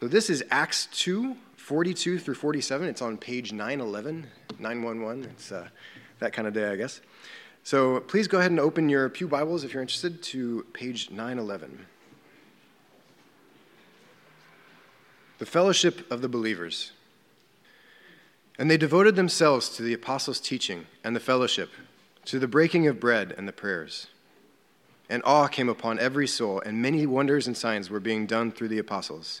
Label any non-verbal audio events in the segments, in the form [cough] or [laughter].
So this is Acts 2, 42 through 47. It's on page 911, 911. It's uh, that kind of day, I guess. So please go ahead and open your Pew Bibles if you're interested to page 911. The fellowship of the believers. And they devoted themselves to the apostles' teaching and the fellowship, to the breaking of bread and the prayers. And awe came upon every soul, and many wonders and signs were being done through the apostles.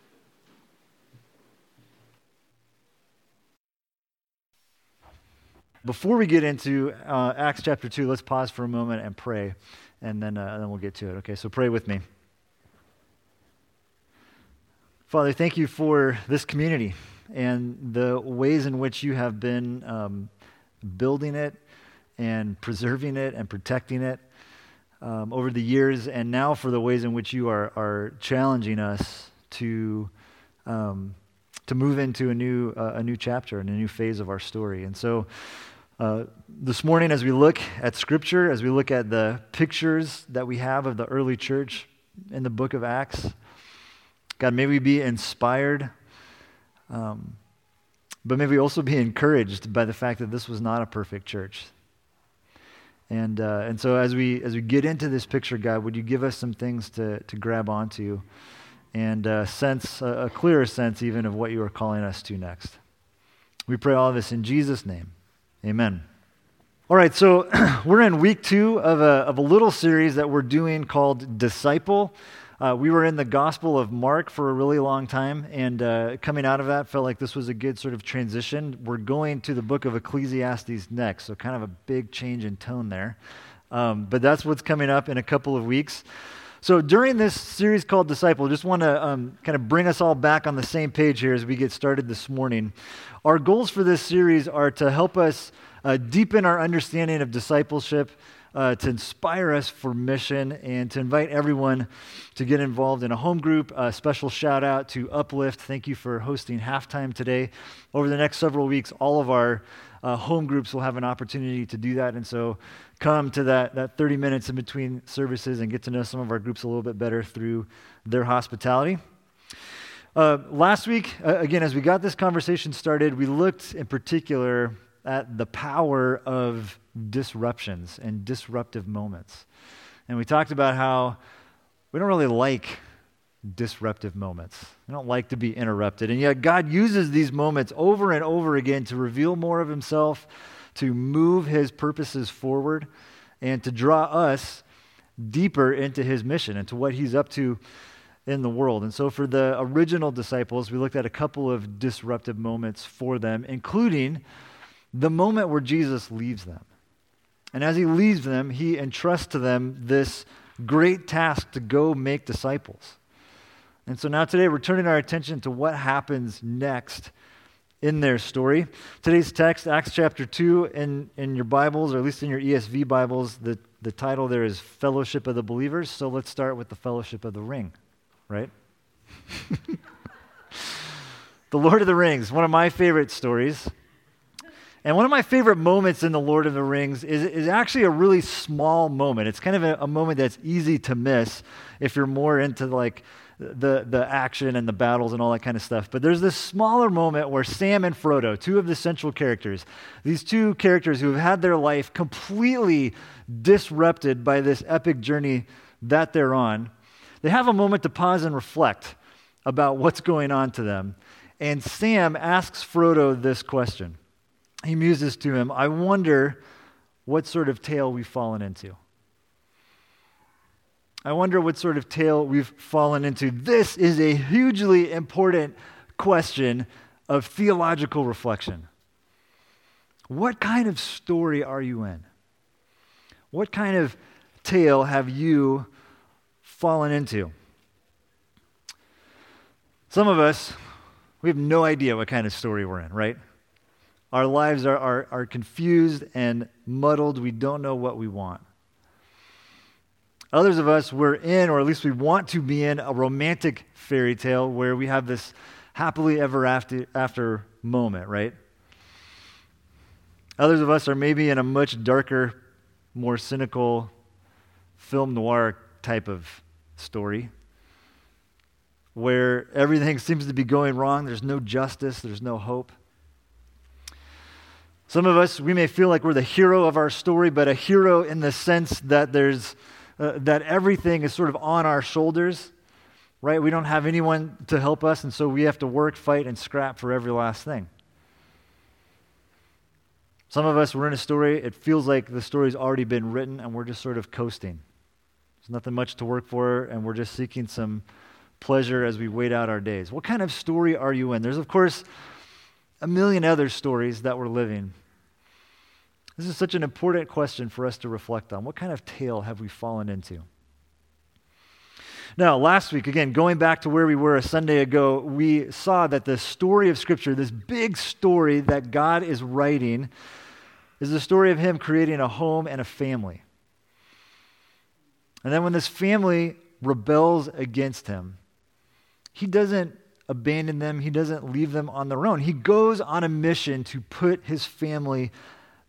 Before we get into uh, Acts chapter 2, let's pause for a moment and pray, and then, uh, then we'll get to it. Okay, so pray with me. Father, thank you for this community and the ways in which you have been um, building it and preserving it and protecting it um, over the years, and now for the ways in which you are, are challenging us to, um, to move into a new, uh, a new chapter and a new phase of our story. And so, uh, this morning, as we look at Scripture, as we look at the pictures that we have of the early church in the book of Acts, God, may we be inspired, um, but may we also be encouraged by the fact that this was not a perfect church. And, uh, and so, as we, as we get into this picture, God, would you give us some things to, to grab onto and uh, sense, a, a clearer sense even of what you are calling us to next? We pray all this in Jesus' name. Amen. All right, so [clears throat] we're in week two of a, of a little series that we're doing called Disciple. Uh, we were in the Gospel of Mark for a really long time, and uh, coming out of that, felt like this was a good sort of transition. We're going to the book of Ecclesiastes next, so kind of a big change in tone there. Um, but that's what's coming up in a couple of weeks. So during this series called Disciple, just want to um, kind of bring us all back on the same page here as we get started this morning. Our goals for this series are to help us uh, deepen our understanding of discipleship, uh, to inspire us for mission, and to invite everyone to get involved in a home group. A special shout out to Uplift. Thank you for hosting halftime today. Over the next several weeks, all of our uh, home groups will have an opportunity to do that. And so come to that, that 30 minutes in between services and get to know some of our groups a little bit better through their hospitality. Uh, last week, uh, again, as we got this conversation started, we looked in particular at the power of disruptions and disruptive moments. And we talked about how we don't really like disruptive moments. We don't like to be interrupted. And yet, God uses these moments over and over again to reveal more of Himself, to move His purposes forward, and to draw us deeper into His mission and to what He's up to in the world. And so, for the original disciples, we looked at a couple of disruptive moments for them, including the moment where Jesus leaves them. And as he leaves them, he entrusts to them this great task to go make disciples. And so now today we're turning our attention to what happens next in their story. Today's text, Acts chapter 2, in, in your Bibles, or at least in your ESV Bibles, the, the title there is Fellowship of the Believers. So let's start with the Fellowship of the Ring right? the Lord of the Rings, one of my favorite stories. And one of my favorite moments in The Lord of the Rings is, is actually a really small moment. It's kind of a, a moment that's easy to miss if you're more into like the, the action and the battles and all that kind of stuff. But there's this smaller moment where Sam and Frodo, two of the central characters, these two characters who have had their life completely disrupted by this epic journey that they're on, they have a moment to pause and reflect about what's going on to them. And Sam asks Frodo this question. He muses to him, I wonder what sort of tale we've fallen into. I wonder what sort of tale we've fallen into. This is a hugely important question of theological reflection. What kind of story are you in? What kind of tale have you fallen into. Some of us, we have no idea what kind of story we're in, right? Our lives are, are, are confused and muddled. We don't know what we want. Others of us, we're in, or at least we want to be in, a romantic fairy tale where we have this happily ever after, after moment, right? Others of us are maybe in a much darker, more cynical film noir type of story where everything [laughs] seems to be going wrong. There's no justice, there's no hope. Some of us, we may feel like we're the hero of our story, but a hero in the sense that there's uh, that everything is sort of on our shoulders, right? We don't have anyone to help us, and so we have to work, fight, and scrap for every last thing. Some of us, we're in a story, it feels like the story's already been written, and we're just sort of coasting. There's nothing much to work for, and we're just seeking some pleasure as we wait out our days. What kind of story are you in? There's, of course, a million other stories that we're living. This is such an important question for us to reflect on. What kind of tale have we fallen into? Now, last week, again, going back to where we were a Sunday ago, we saw that the story of Scripture, this big story that God is writing, is the story of Him creating a home and a family. And then when this family rebels against Him, He doesn't abandon them, He doesn't leave them on their own. He goes on a mission to put His family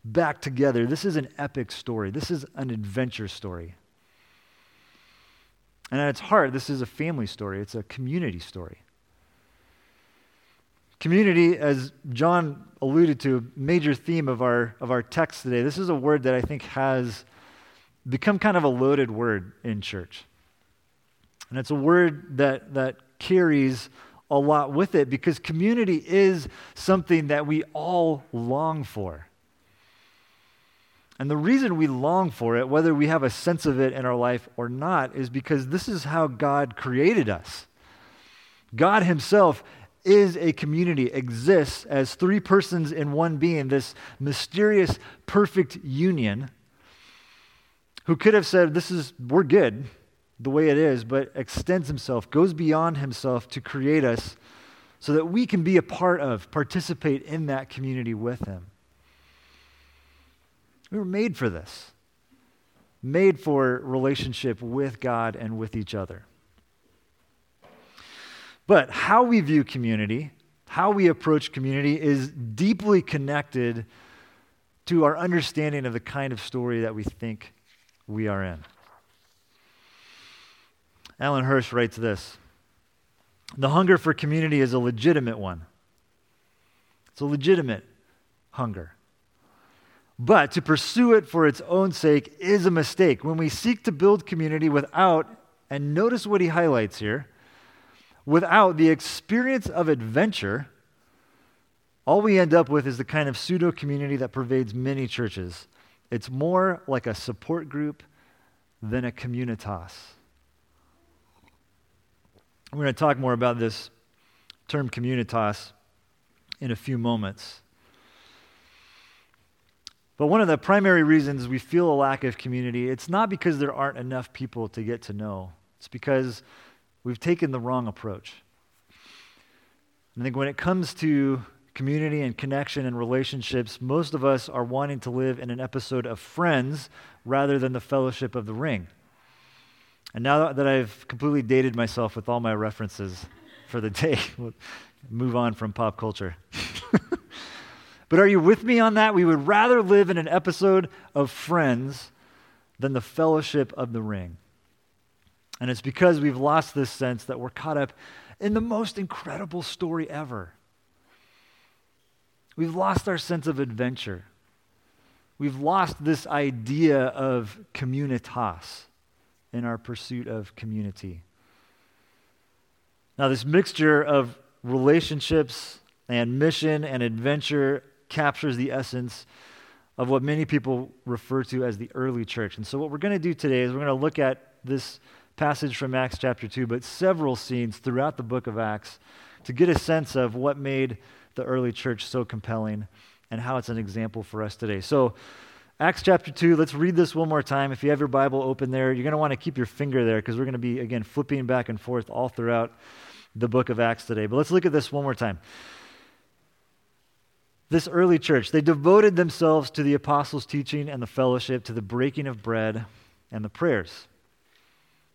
back together. This is an epic story, this is an adventure story. And at its heart, this is a family story, it's a community story. Community, as John alluded to, a major theme of our, of our text today. This is a word that I think has become kind of a loaded word in church. And it's a word that, that carries a lot with it because community is something that we all long for. And the reason we long for it, whether we have a sense of it in our life or not, is because this is how God created us. God Himself is a community, exists as three persons in one being, this mysterious, perfect union, who could have said, This is, we're good the way it is, but extends Himself, goes beyond Himself to create us so that we can be a part of, participate in that community with Him. We were made for this, made for relationship with God and with each other. But how we view community, how we approach community, is deeply connected to our understanding of the kind of story that we think we are in. Alan Hirsch writes this The hunger for community is a legitimate one. It's a legitimate hunger. But to pursue it for its own sake is a mistake. When we seek to build community without, and notice what he highlights here, without the experience of adventure, all we end up with is the kind of pseudo community that pervades many churches. It's more like a support group than a communitas. We're going to talk more about this term communitas in a few moments. But one of the primary reasons we feel a lack of community, it's not because there aren't enough people to get to know. It's because we've taken the wrong approach. I think when it comes to community and connection and relationships, most of us are wanting to live in an episode of Friends rather than the fellowship of the ring. And now that I've completely dated myself with all my references for the day, [laughs] we'll move on from pop culture. [laughs] But are you with me on that? We would rather live in an episode of Friends than the fellowship of the ring. And it's because we've lost this sense that we're caught up in the most incredible story ever. We've lost our sense of adventure. We've lost this idea of communitas in our pursuit of community. Now, this mixture of relationships and mission and adventure captures the essence of what many people refer to as the early church. And so, what we're going to do today is we're going to look at this passage from Acts chapter 2, but several scenes throughout the book of Acts to get a sense of what made the early church so compelling and how it's an example for us today. So, Acts chapter 2, let's read this one more time. If you have your Bible open there, you're going to want to keep your finger there because we're going to be, again, flipping back and forth all throughout the book of Acts today. But let's look at this one more time. this early church, they devoted themselves to the apostles' teaching and the fellowship, to the breaking of bread and the prayers.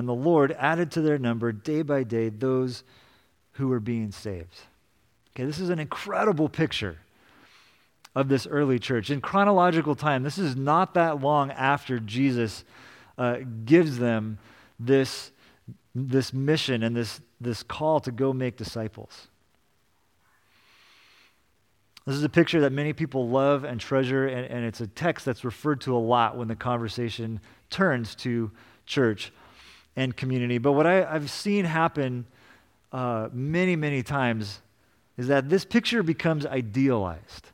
And the Lord added to their number day by day those who were being saved. Okay, this is an incredible picture of this early church. In chronological time, this is not that long after Jesus uh, gives them this, this mission and this, this call to go make disciples. This is a picture that many people love and treasure, and, and it's a text that's referred to a lot when the conversation turns to church and community. But what I, have seen happen uh, many, many times is that this picture becomes idealized.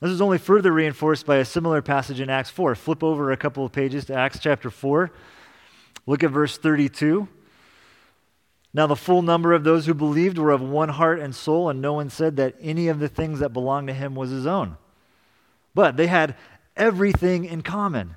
This is only further reinforced by a similar passage in Acts 4. Flip over a couple of pages to Acts chapter 4. Look at verse 32. Now, the full number of those who believed were of one heart and soul, and no one said that any of the things that belonged to him was his own. But they had everything in common.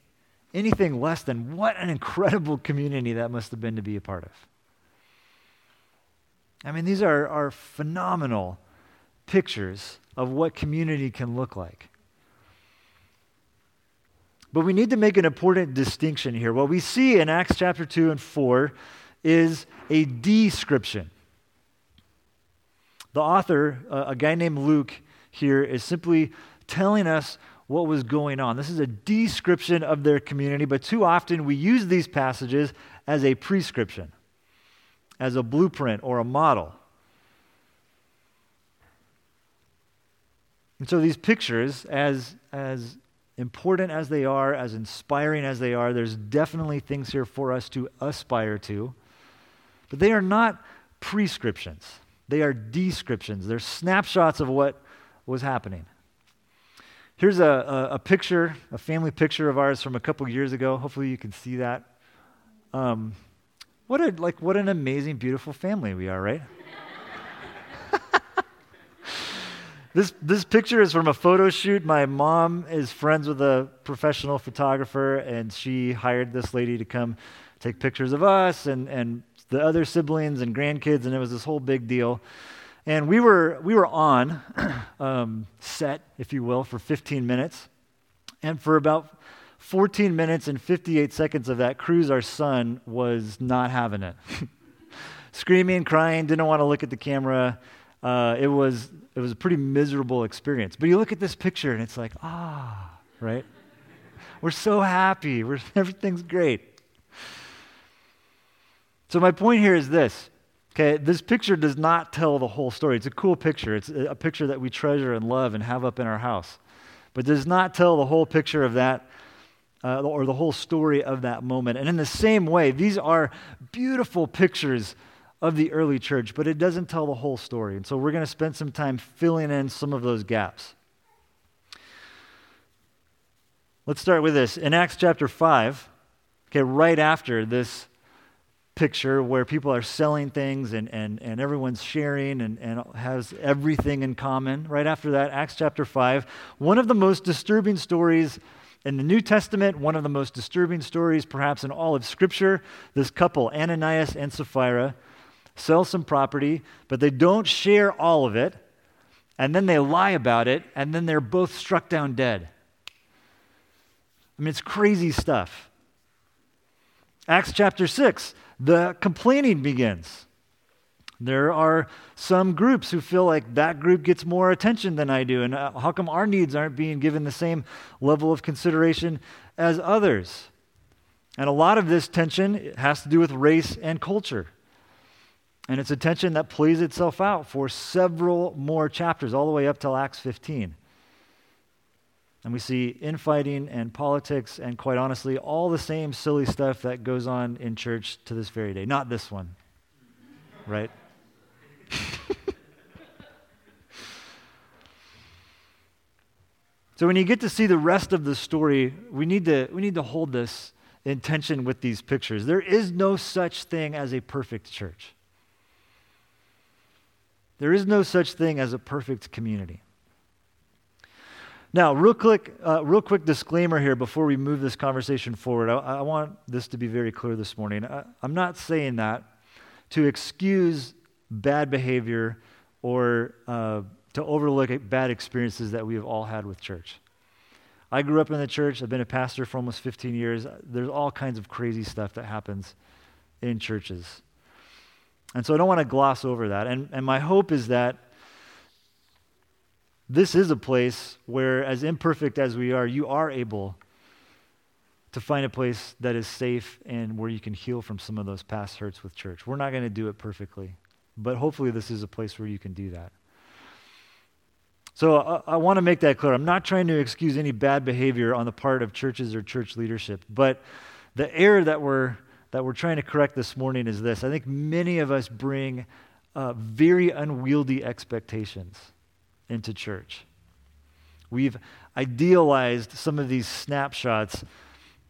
anything less than what an incredible community that must have been to be a part of. I mean, these are, are phenomenal pictures of what community can look like. But we need to make an important distinction here. What we see in Acts chapter 2 and 4 is a description. The author, uh, a guy named Luke, here is simply telling us what was going on. This is a description of their community, but too often we use these passages as a prescription, as a blueprint or a model. And so these pictures, as, as important as they are, as inspiring as they are, there's definitely things here for us to aspire to. But they are not prescriptions, they are descriptions. They're snapshots of what was happening. Here's a, a, a, picture, a family picture of ours from a couple years ago. Hopefully, you can see that. Um, what a like what an amazing, beautiful family we are, right? [laughs] this this picture is from a photo shoot. My mom is friends with a professional photographer, and she hired this lady to come take pictures of us and and the other siblings and grandkids, and it was this whole big deal. And we were, we were on [clears throat] um, set, if you will, for 15 minutes. And for about 14 minutes and 58 seconds of that cruise, our son was not having it. [laughs] Screaming, crying, didn't want to look at the camera. Uh, it, was, it was a pretty miserable experience. But you look at this picture and it's like, ah, right? We're so happy. We're, [laughs] everything's great. So, my point here is this Okay, this picture does not tell the whole story. It's a cool picture. It's a picture that we treasure and love and have up in our house. But does not tell the whole picture of that uh, or the whole story of that moment. And in the same way, these are beautiful pictures of the early church, but it doesn't tell the whole story. And so we're going to spend some time filling in some of those gaps. Let's start with this. In Acts chapter 5, okay, right after this picture where people are selling things and, and, and everyone's sharing and, and has everything in common. Right after that, Acts chapter 5, one of the most disturbing stories in the New Testament, one of the most disturbing stories perhaps in all of Scripture. This couple, Ananias and Sapphira, sell some property, but they don't share all of it, and then they lie about it, and then they're both struck down dead. I mean, it's crazy stuff. Acts chapter 6, the complaining begins. There are some groups who feel like that group gets more attention than I do, and uh, how come our needs aren't being given the same level of consideration as others? And a lot of this tension has to do with race and culture. And it's a tension that plays itself out for several more chapters, all the way up till Acts 15. And we see infighting and politics, and quite honestly, all the same silly stuff that goes on in church to this very day. Not this one, right? [laughs] so when you get to see the rest of the story, we need to, we need to hold this in tension with these pictures. There is no such thing as a perfect church. There is no such thing as a perfect community. Now, real quick, uh, real quick disclaimer here before we move this conversation forward. I, I want this to be very clear this morning. I, I'm not saying that to excuse bad behavior or uh, to overlook bad experiences that we have all had with church. I grew up in the church. I've been a pastor for almost 15 years. There's all kinds of crazy stuff that happens in churches. And so I don't want to gloss over that. And, and my hope is that this is a place where, as imperfect as we are, you are able to find a place that is safe and where you can heal from some of those past hurts with church. We're not going to do it perfectly, but hopefully, this is a place where you can do that. So, I, I want to make that clear. I'm not trying to excuse any bad behavior on the part of churches or church leadership, but the error that we're, that we're trying to correct this morning is this I think many of us bring uh, very unwieldy expectations into church. We've idealized some of these snapshots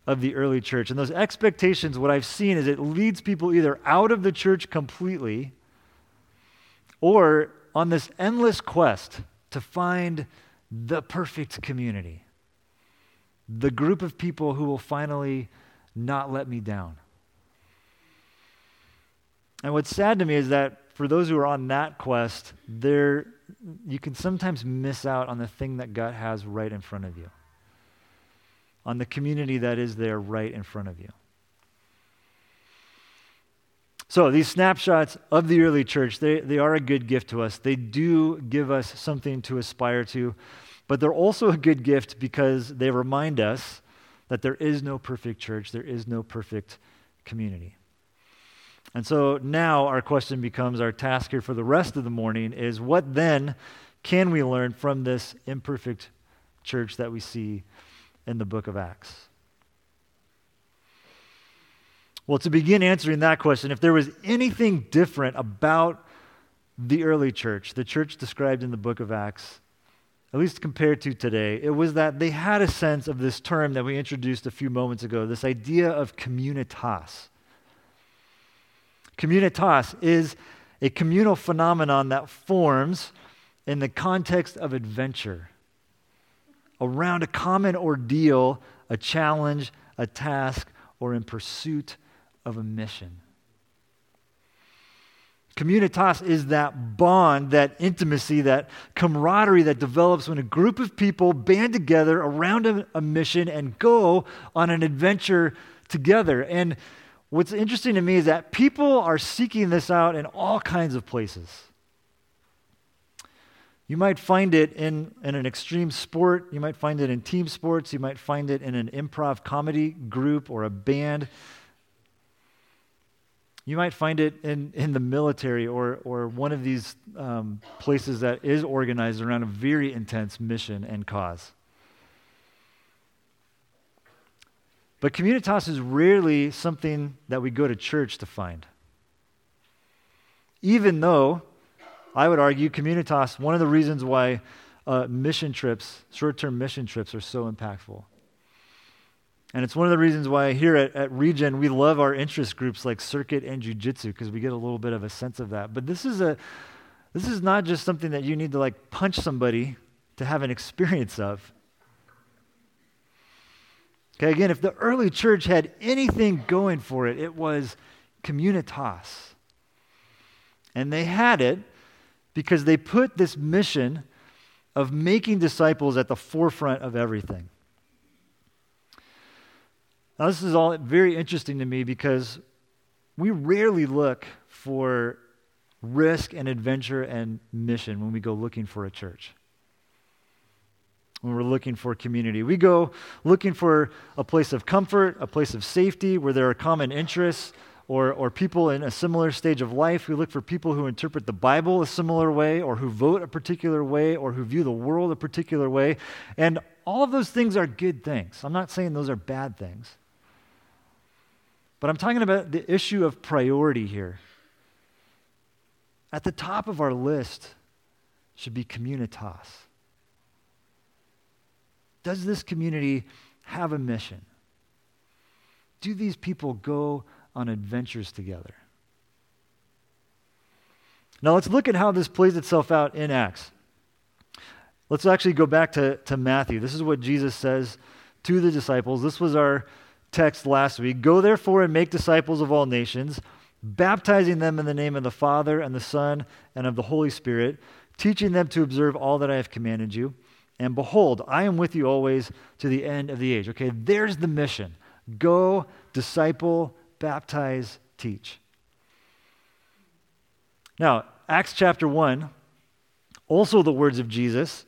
of the early church. And those expectations, what I've seen is it leads people either out of the church completely or on this endless quest to find the perfect community, the group of people who will finally not let me down. And what's sad to me is that for those who are on that quest, they're you can sometimes miss out on the thing that God has right in front of you, on the community that is there right in front of you. So, these snapshots of the early church, they, they are a good gift to us. They do give us something to aspire to, but they're also a good gift because they remind us that there is no perfect church, there is no perfect community. And so now our question becomes our task here for the rest of the morning is what then can we learn from this imperfect church that we see in the book of Acts? Well, to begin answering that question, if there was anything different about the early church, the church described in the book of Acts, at least compared to today, it was that they had a sense of this term that we introduced a few moments ago, this idea of communitas. Communitas is a communal phenomenon that forms in the context of adventure around a common ordeal, a challenge, a task, or in pursuit of a mission. Communitas is that bond, that intimacy, that camaraderie that develops when a group of people band together around a, a mission and go on an adventure together. And What's interesting to me is that people are seeking this out in all kinds of places. You might find it in, in an extreme sport. You might find it in team sports. You might find it in an improv comedy group or a band. You might find it in, in the military or, or one of these um, places that is organized around a very intense mission and cause. But communitas is rarely something that we go to church to find. Even though, I would argue, communitas, one of the reasons why uh, mission trips, short term mission trips, are so impactful. And it's one of the reasons why here at, at Regen, we love our interest groups like circuit and jujitsu because we get a little bit of a sense of that. But this is, a, this is not just something that you need to like punch somebody to have an experience of. Okay, again, if the early church had anything going for it, it was communitas. And they had it because they put this mission of making disciples at the forefront of everything. Now, this is all very interesting to me because we rarely look for risk and adventure and mission when we go looking for a church. When we're looking for community, we go looking for a place of comfort, a place of safety where there are common interests, or, or people in a similar stage of life. We look for people who interpret the Bible a similar way, or who vote a particular way, or who view the world a particular way. And all of those things are good things. I'm not saying those are bad things. But I'm talking about the issue of priority here. At the top of our list should be communitas. Does this community have a mission? Do these people go on adventures together? Now let's look at how this plays itself out in Acts. Let's actually go back to, to Matthew. This is what Jesus says to the disciples. This was our text last week. Go therefore and make disciples of all nations, baptizing them in the name of the Father and the Son and of the Holy Spirit, teaching them to observe all that I have commanded you. And behold, I am with you always to the end of the age. Okay, there's the mission go, disciple, baptize, teach. Now, Acts chapter 1, also the words of Jesus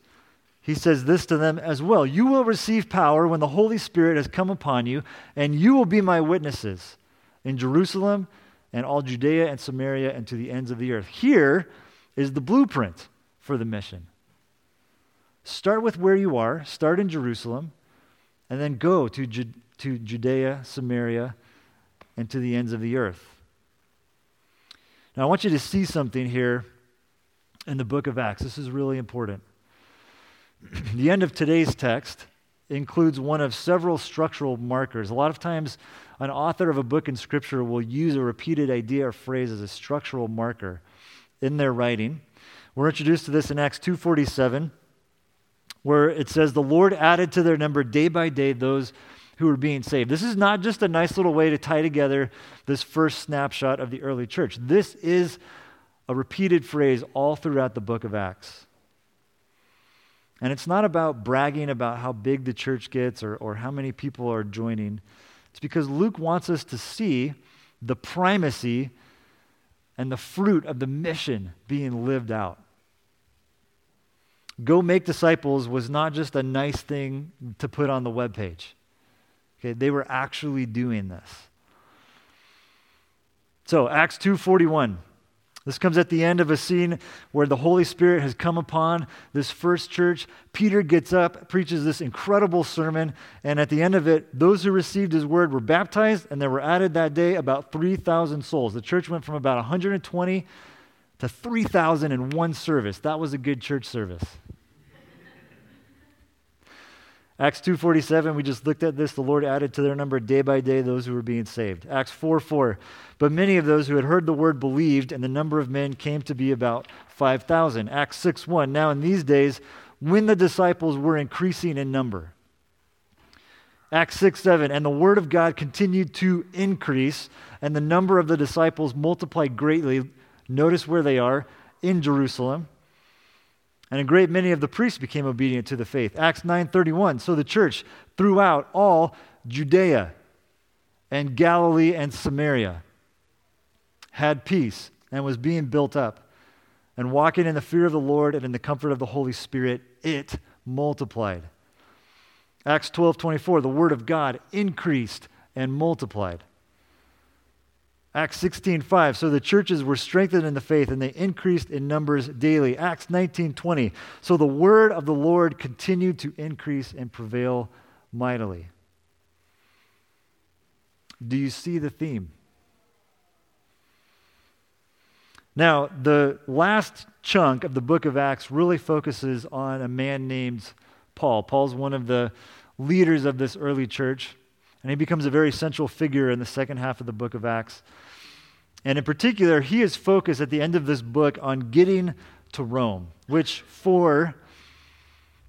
he says this to them as well You will receive power when the Holy Spirit has come upon you, and you will be my witnesses in Jerusalem and all Judea and Samaria and to the ends of the earth. Here is the blueprint for the mission. Start with where you are, start in Jerusalem, and then go to, Ju- to Judea, Samaria, and to the ends of the earth. Now, I want you to see something here in the book of Acts. This is really important. [clears throat] the end of today's text includes one of several structural markers. A lot of times, an author of a book in Scripture will use a repeated idea or phrase as a structural marker in their writing. We're introduced to this in Acts 2:47, where it says, "The Lord added to their number day by day those who were being saved." This is not just a nice little way to tie together this first snapshot of the early church. This is a repeated phrase all throughout the book of Acts. And it's not about bragging about how big the church gets or, or how many people are joining. It's because Luke wants us to see the primacy and the fruit of the mission being lived out. Go make disciples was not just a nice thing to put on the webpage. Okay, they were actually doing this. So, Acts 2:41 this comes at the end of a scene where the Holy Spirit has come upon this first church. Peter gets up, preaches this incredible sermon, and at the end of it, those who received his word were baptized, and there were added that day about 3,000 souls. The church went from about 120 to 3,000 in one service. That was a good church service. Acts 2:47 we just looked at this the Lord added to their number day by day those who were being saved. Acts 4:4 But many of those who had heard the word believed and the number of men came to be about 5000. Acts 6:1 Now in these days when the disciples were increasing in number. Acts 6 7, and the word of God continued to increase, and the number of the disciples multiplied greatly. Notice where they are in Jerusalem. And a great many of the priests became obedient to the faith. Acts 9:31. So the church throughout all Judea and Galilee and Samaria had peace and was being built up. And walking in the fear of the Lord and in the comfort of the Holy Spirit, it multiplied. Acts 12:24. The word of God increased and multiplied. Acts 16:5 so the churches were strengthened in the faith and they increased in numbers daily. Acts 19:20 so the word of the Lord continued to increase and prevail mightily. Do you see the theme? Now, the last chunk of the book of Acts really focuses on a man named Paul. Paul's one of the leaders of this early church. And he becomes a very central figure in the second half of the book of Acts. And in particular, he is focused at the end of this book on getting to Rome, which for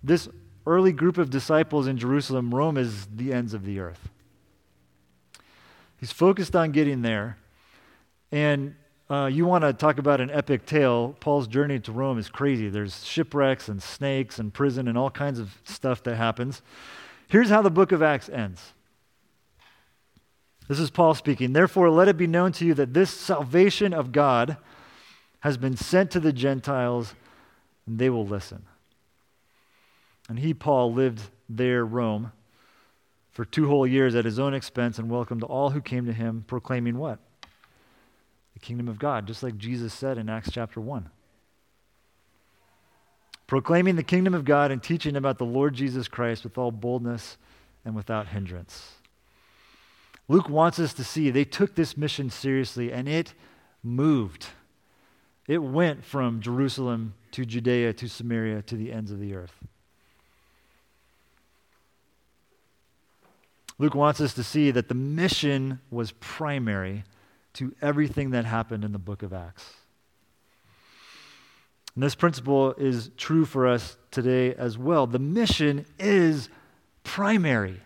this early group of disciples in Jerusalem, Rome is the ends of the earth. He's focused on getting there. And uh, you want to talk about an epic tale. Paul's journey to Rome is crazy. There's shipwrecks and snakes and prison and all kinds of stuff that happens. Here's how the book of Acts ends this is Paul speaking. Therefore, let it be known to you that this salvation of God has been sent to the Gentiles, and they will listen. And he, Paul, lived there, Rome, for two whole years at his own expense and welcomed all who came to him, proclaiming what? The kingdom of God, just like Jesus said in Acts chapter 1. Proclaiming the kingdom of God and teaching about the Lord Jesus Christ with all boldness and without hindrance. Luke wants us to see they took this mission seriously and it moved. It went from Jerusalem to Judea to Samaria to the ends of the earth. Luke wants us to see that the mission was primary to everything that happened in the book of Acts. And this principle is true for us today as well. The mission is primary.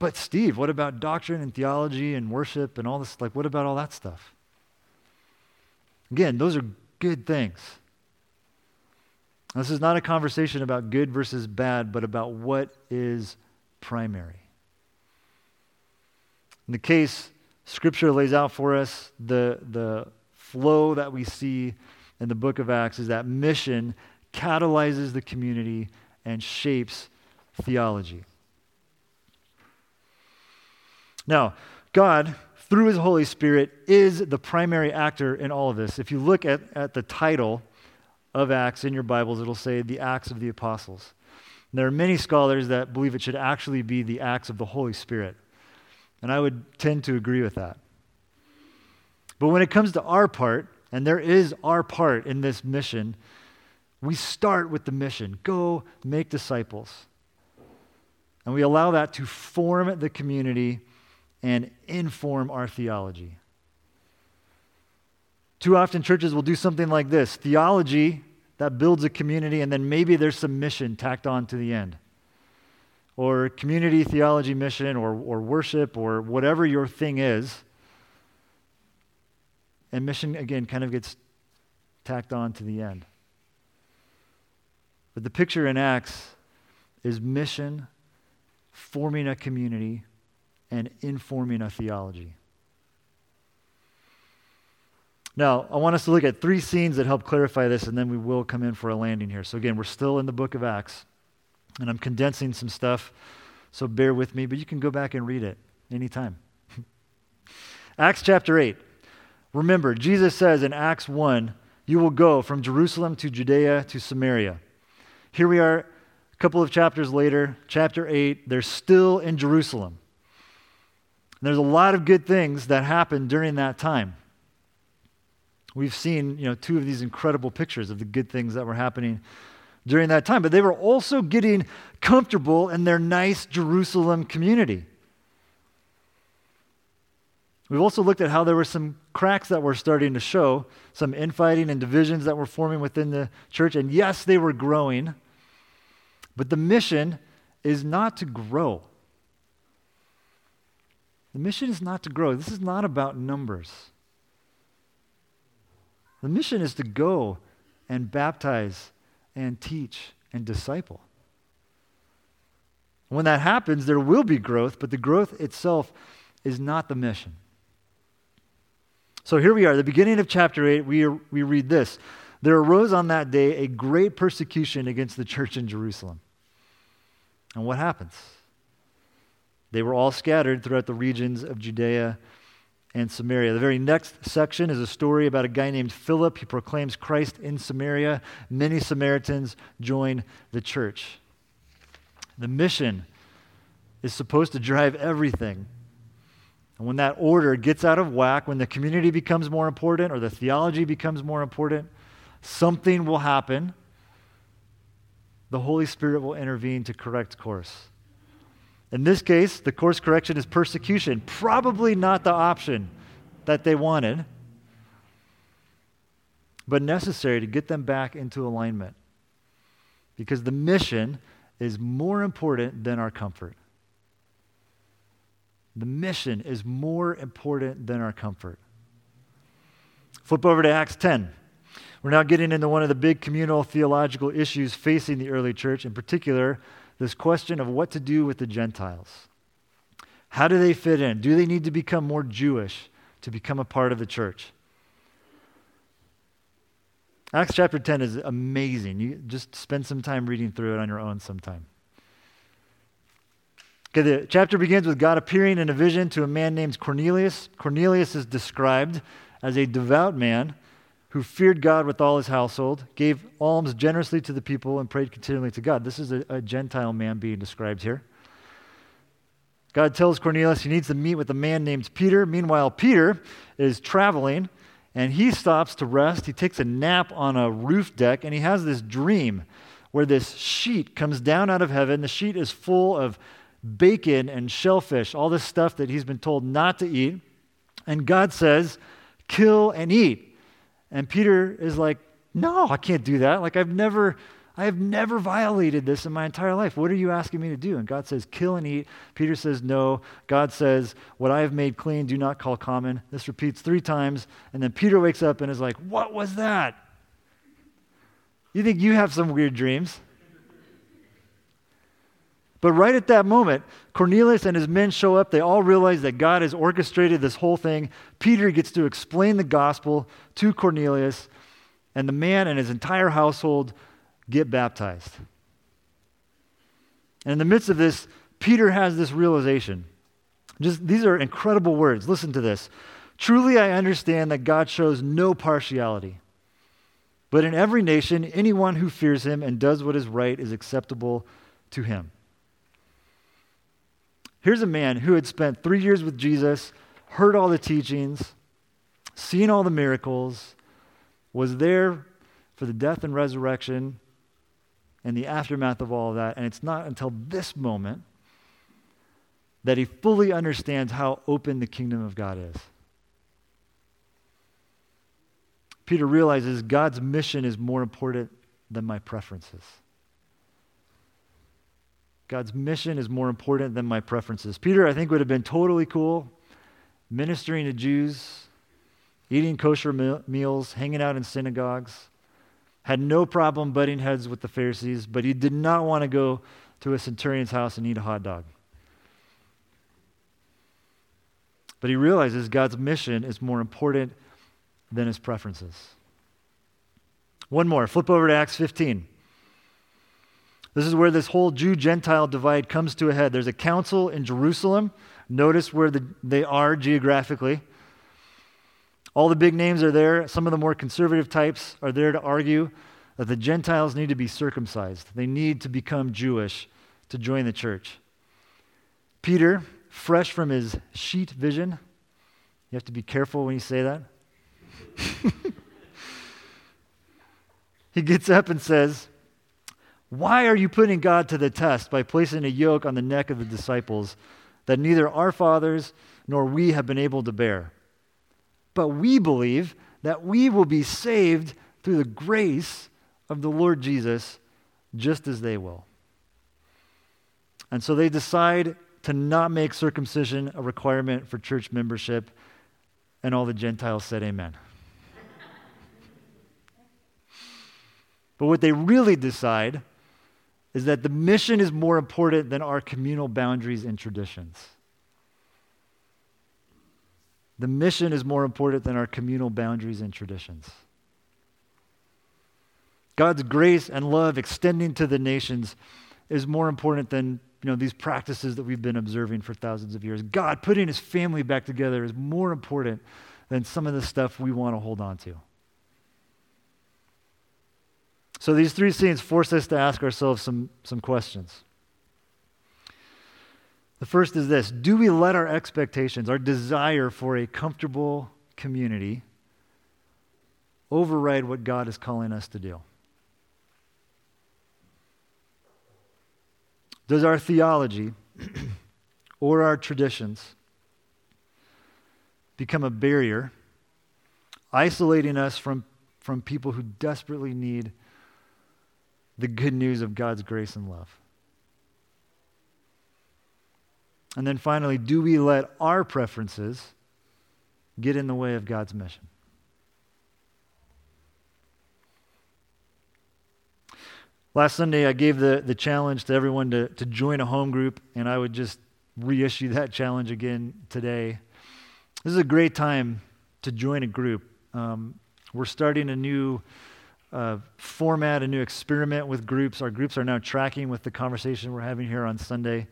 But, Steve, what about doctrine and theology and worship and all this? Like, what about all that stuff? Again, those are good things. This is not a conversation about good versus bad, but about what is primary. In the case Scripture lays out for us, the, the flow that we see in the book of Acts is that mission catalyzes the community and shapes theology. Now, God, through his Holy Spirit, is the primary actor in all of this. If you look at, at the title of Acts in your Bibles, it'll say the Acts of the Apostles. And there are many scholars that believe it should actually be the Acts of the Holy Spirit. And I would tend to agree with that. But when it comes to our part, and there is our part in this mission, we start with the mission go make disciples. And we allow that to form the community and inform our theology. Too often, churches will do something like this theology that builds a community, and then maybe there's some mission tacked on to the end. Or community theology mission, or, or worship, or whatever your thing is. And mission, again, kind of gets tacked on to the end. But the picture in Acts is mission, forming a community, and informing a theology. Now, I want us to look at three scenes that help clarify this, and then we will come in for a landing here. So, again, we're still in the book of Acts, and I'm condensing some stuff, so bear with me, but you can go back and read it anytime. [laughs] Acts chapter 8. Remember, Jesus says in Acts 1, You will go from Jerusalem to Judea to Samaria. Here we are, a couple of chapters later, chapter 8, they're still in Jerusalem. And there's a lot of good things that happened during that time. We've seen, you know, two of these incredible pictures of the good things that were happening during that time, but they were also getting comfortable in their nice Jerusalem community. We've also looked at how there were some cracks that were starting to show, some infighting and divisions that were forming within the church. And yes, they were growing, but the mission is not to grow. The mission is not to grow. This is not about numbers. The mission is to go and baptize and teach and disciple. When that happens, there will be growth, but the growth itself is not the mission. So here we are, the beginning of chapter 8, we, we read this. There arose on that day a great persecution against the church in Jerusalem. And what happens? They were all scattered throughout the regions of Judea and Samaria. The very next section is a story about a guy named Philip. He proclaims Christ in Samaria. Many Samaritans join the church. The mission is supposed to drive everything. And when that order gets out of whack, when the community becomes more important or the theology becomes more important, something will happen. The Holy Spirit will intervene to correct course. In this case, the course correction is persecution. Probably not the option that they wanted, but necessary to get them back into alignment. Because the mission is more important than our comfort. The mission is more important than our comfort. Flip over to Acts 10. We're now getting into one of the big communal theological issues facing the early church, in particular, this question of what to do with the Gentiles. How do they fit in? Do they need to become more Jewish to become a part of the church. Acts chapter 10 is amazing. You just spend some time reading through it on your own sometime. Okay, the chapter begins with God appearing in a vision to a man named Cornelius. Cornelius is described as a devout man who feared God with all his household, gave alms generously to the people, and prayed continually to God. This is a, a Gentile man being described here. God tells Cornelius he needs to meet with a man named Peter. Meanwhile, Peter is traveling and he stops to rest. He takes a nap on a roof deck and he has this dream where this sheet comes down out of heaven. The sheet is full of bacon and shellfish, all this stuff that he's been told not to eat. And God says, kill and eat. And Peter is like, no, I can't do that. Like, I've never I have never violated this in my entire life. What are you asking me to do? And God says, Kill and eat. Peter says, No. God says, What I have made clean, do not call common. This repeats three times. And then Peter wakes up and is like, What was that? You think you have some weird dreams? But right at that moment, Cornelius and his men show up. They all realize that God has orchestrated this whole thing. Peter gets to explain the gospel to Cornelius, and the man and his entire household get baptized. And in the midst of this, Peter has this realization. Just these are incredible words. Listen to this. Truly I understand that God shows no partiality. But in every nation, anyone who fears him and does what is right is acceptable to him. Here's a man who had spent three years with Jesus, heard all the teachings, seen all the miracles, was there for the death and resurrection, and the aftermath of all of that. And it's not until this moment that he fully understands how open the kingdom of God is. Peter realizes God's mission is more important than my preferences. God's mission is more important than my preferences. Peter, I think, would have been totally cool ministering to Jews, eating kosher meals, hanging out in synagogues had no problem butting heads with the Pharisees, but he did not want to go to a centurion's house and eat a hot dog. But he realizes God's mission is more important than his preferences. One more, flip over to Acts 15. This is where this whole Jew Gentile divide comes to a head. There's a council in Jerusalem. Notice where the, they are geographically. All the big names are there. Some of the more conservative types are there to argue that the Gentiles need to be circumcised. They need to become Jewish to join the church. Peter, fresh from his sheet vision, you have to be careful when you say that. [laughs] he gets up and says, Why are you putting God to the test by placing a yoke on the neck of the disciples that neither our fathers nor we have been able to bear? but we believe that we will be saved through the grace of the Lord Jesus just as they will. And so they decide to not make circumcision a requirement for church membership, and all the Gentiles said, Amen. [laughs] but what they really decide is that the mission is more important than our communal boundaries and traditions. The mission is more important than our communal boundaries and traditions. God's grace and love extending to the nations is more important than you know, these practices that we've been observing for thousands of years. God putting his family back together is more important than some of the stuff we want to hold on to. So these three scenes force us to ask ourselves some, some questions. The first is this Do we let our expectations, our desire for a comfortable community, override what God is calling us to do? Does our theology [clears throat] or our traditions become a barrier, isolating us from, from people who desperately need the good news of God's grace and love? And then finally, do we let our preferences get in the way of God's mission? Last Sunday, I gave the, the challenge to everyone to, to join a home group, and I would just reissue that challenge again today. This is a great time to join a group. Um, we're starting a new uh, format, a new experiment with groups. Our groups are now tracking with the conversation we're having here on Sunday.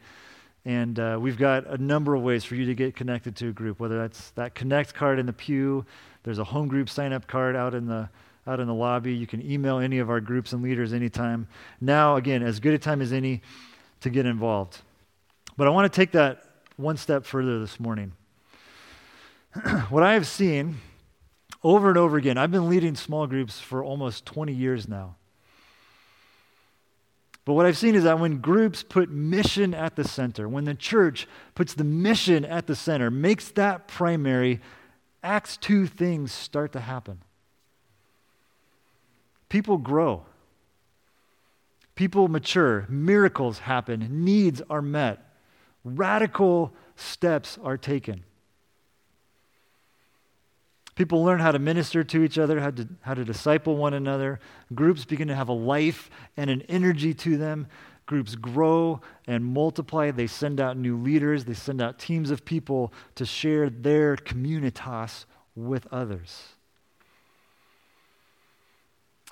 And uh, we've got a number of ways for you to get connected to a group, whether that's that connect card in the pew, there's a home group sign up card out in the out in the lobby. You can email any of our groups and leaders anytime. Now, again, as good a time as any to get involved. But I want to take that one step further this morning. [clears throat] what I have seen over and over again, I've been leading small groups for almost 20 years now. But what I've seen is that when groups put mission at the center, when the church puts the mission at the center, makes that primary, Acts 2 things start to happen. People grow, people mature, miracles happen, needs are met, radical steps are taken. People learn how to minister to each other, how to, how to disciple one another. Groups begin to have a life and an energy to them. Groups grow and multiply. They send out new leaders, they send out teams of people to share their communitas with others.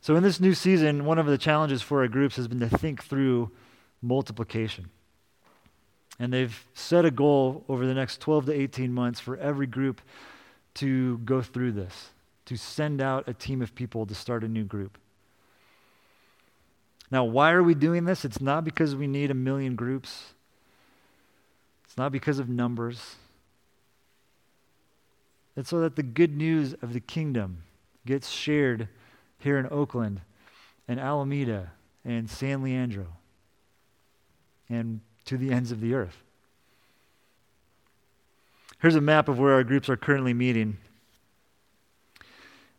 So, in this new season, one of the challenges for our groups has been to think through multiplication. And they've set a goal over the next 12 to 18 months for every group to go through this, to send out a team of people to start a new group. Now, why are we doing this? It's not because we need a million groups, it's not because of numbers. It's so that the good news of the kingdom gets shared here in Oakland and Alameda and San Leandro and to the ends of the earth. Here's a map of where our groups are currently meeting.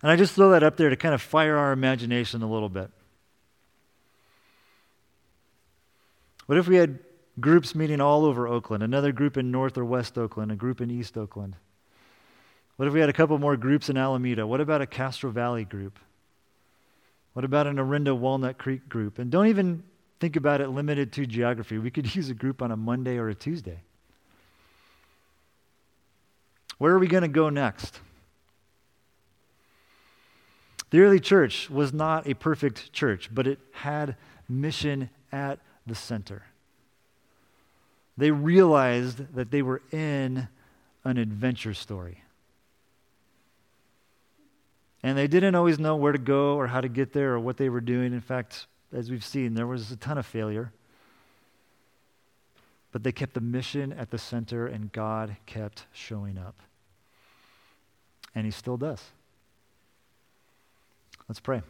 And I just throw that up there to kind of fire our imagination a little bit. What if we had groups meeting all over Oakland? Another group in North or West Oakland, a group in East Oakland. What if we had a couple more groups in Alameda? What about a Castro Valley group? What about an Orinda Walnut Creek group? And don't even think about it limited to geography. We could [laughs] use a group on a Monday or a Tuesday. Where are we going to go next? The early church was not a perfect church, but it had mission at the center. They realized that they were in an adventure story. And they didn't always know where to go or how to get there or what they were doing. In fact, as we've seen, there was a ton of failure. But they kept the mission at the center, and God kept showing up. And He still does. Let's pray.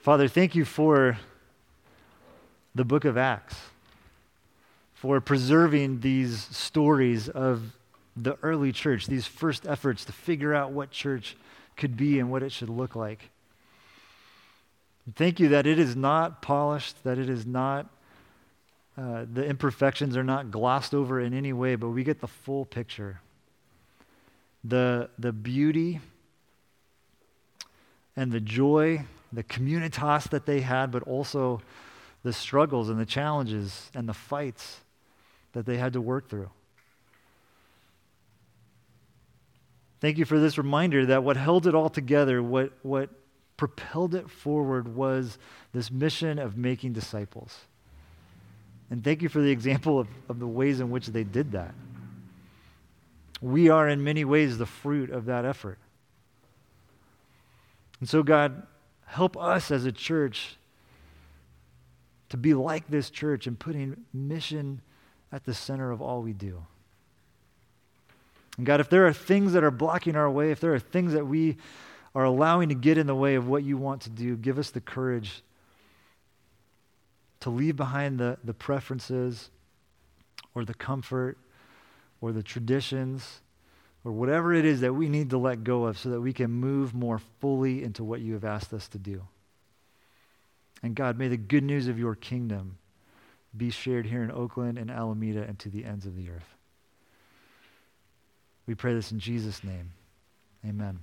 Father, thank you for the book of Acts, for preserving these stories of the early church, these first efforts to figure out what church could be and what it should look like. Thank you that it is not polished, that it is not, uh, the imperfections are not glossed over in any way, but we get the full picture. The, the beauty and the joy, the communitas that they had, but also the struggles and the challenges and the fights that they had to work through. Thank you for this reminder that what held it all together, what, what propelled it forward was this mission of making disciples. And thank you for the example of, of the ways in which they did that. We are, in many ways, the fruit of that effort. And so, God, help us as a church to be like this church and putting mission at the center of all we do. And God, if there are things that are blocking our way, if there are things that we are allowing to get in the way of what you want to do, give us the courage to leave behind the, the preferences or the comfort or the traditions or whatever it is that we need to let go of so that we can move more fully into what you have asked us to do. And God, may the good news of your kingdom be shared here in Oakland and Alameda and to the ends of the earth. We pray this in Jesus' name. Amen.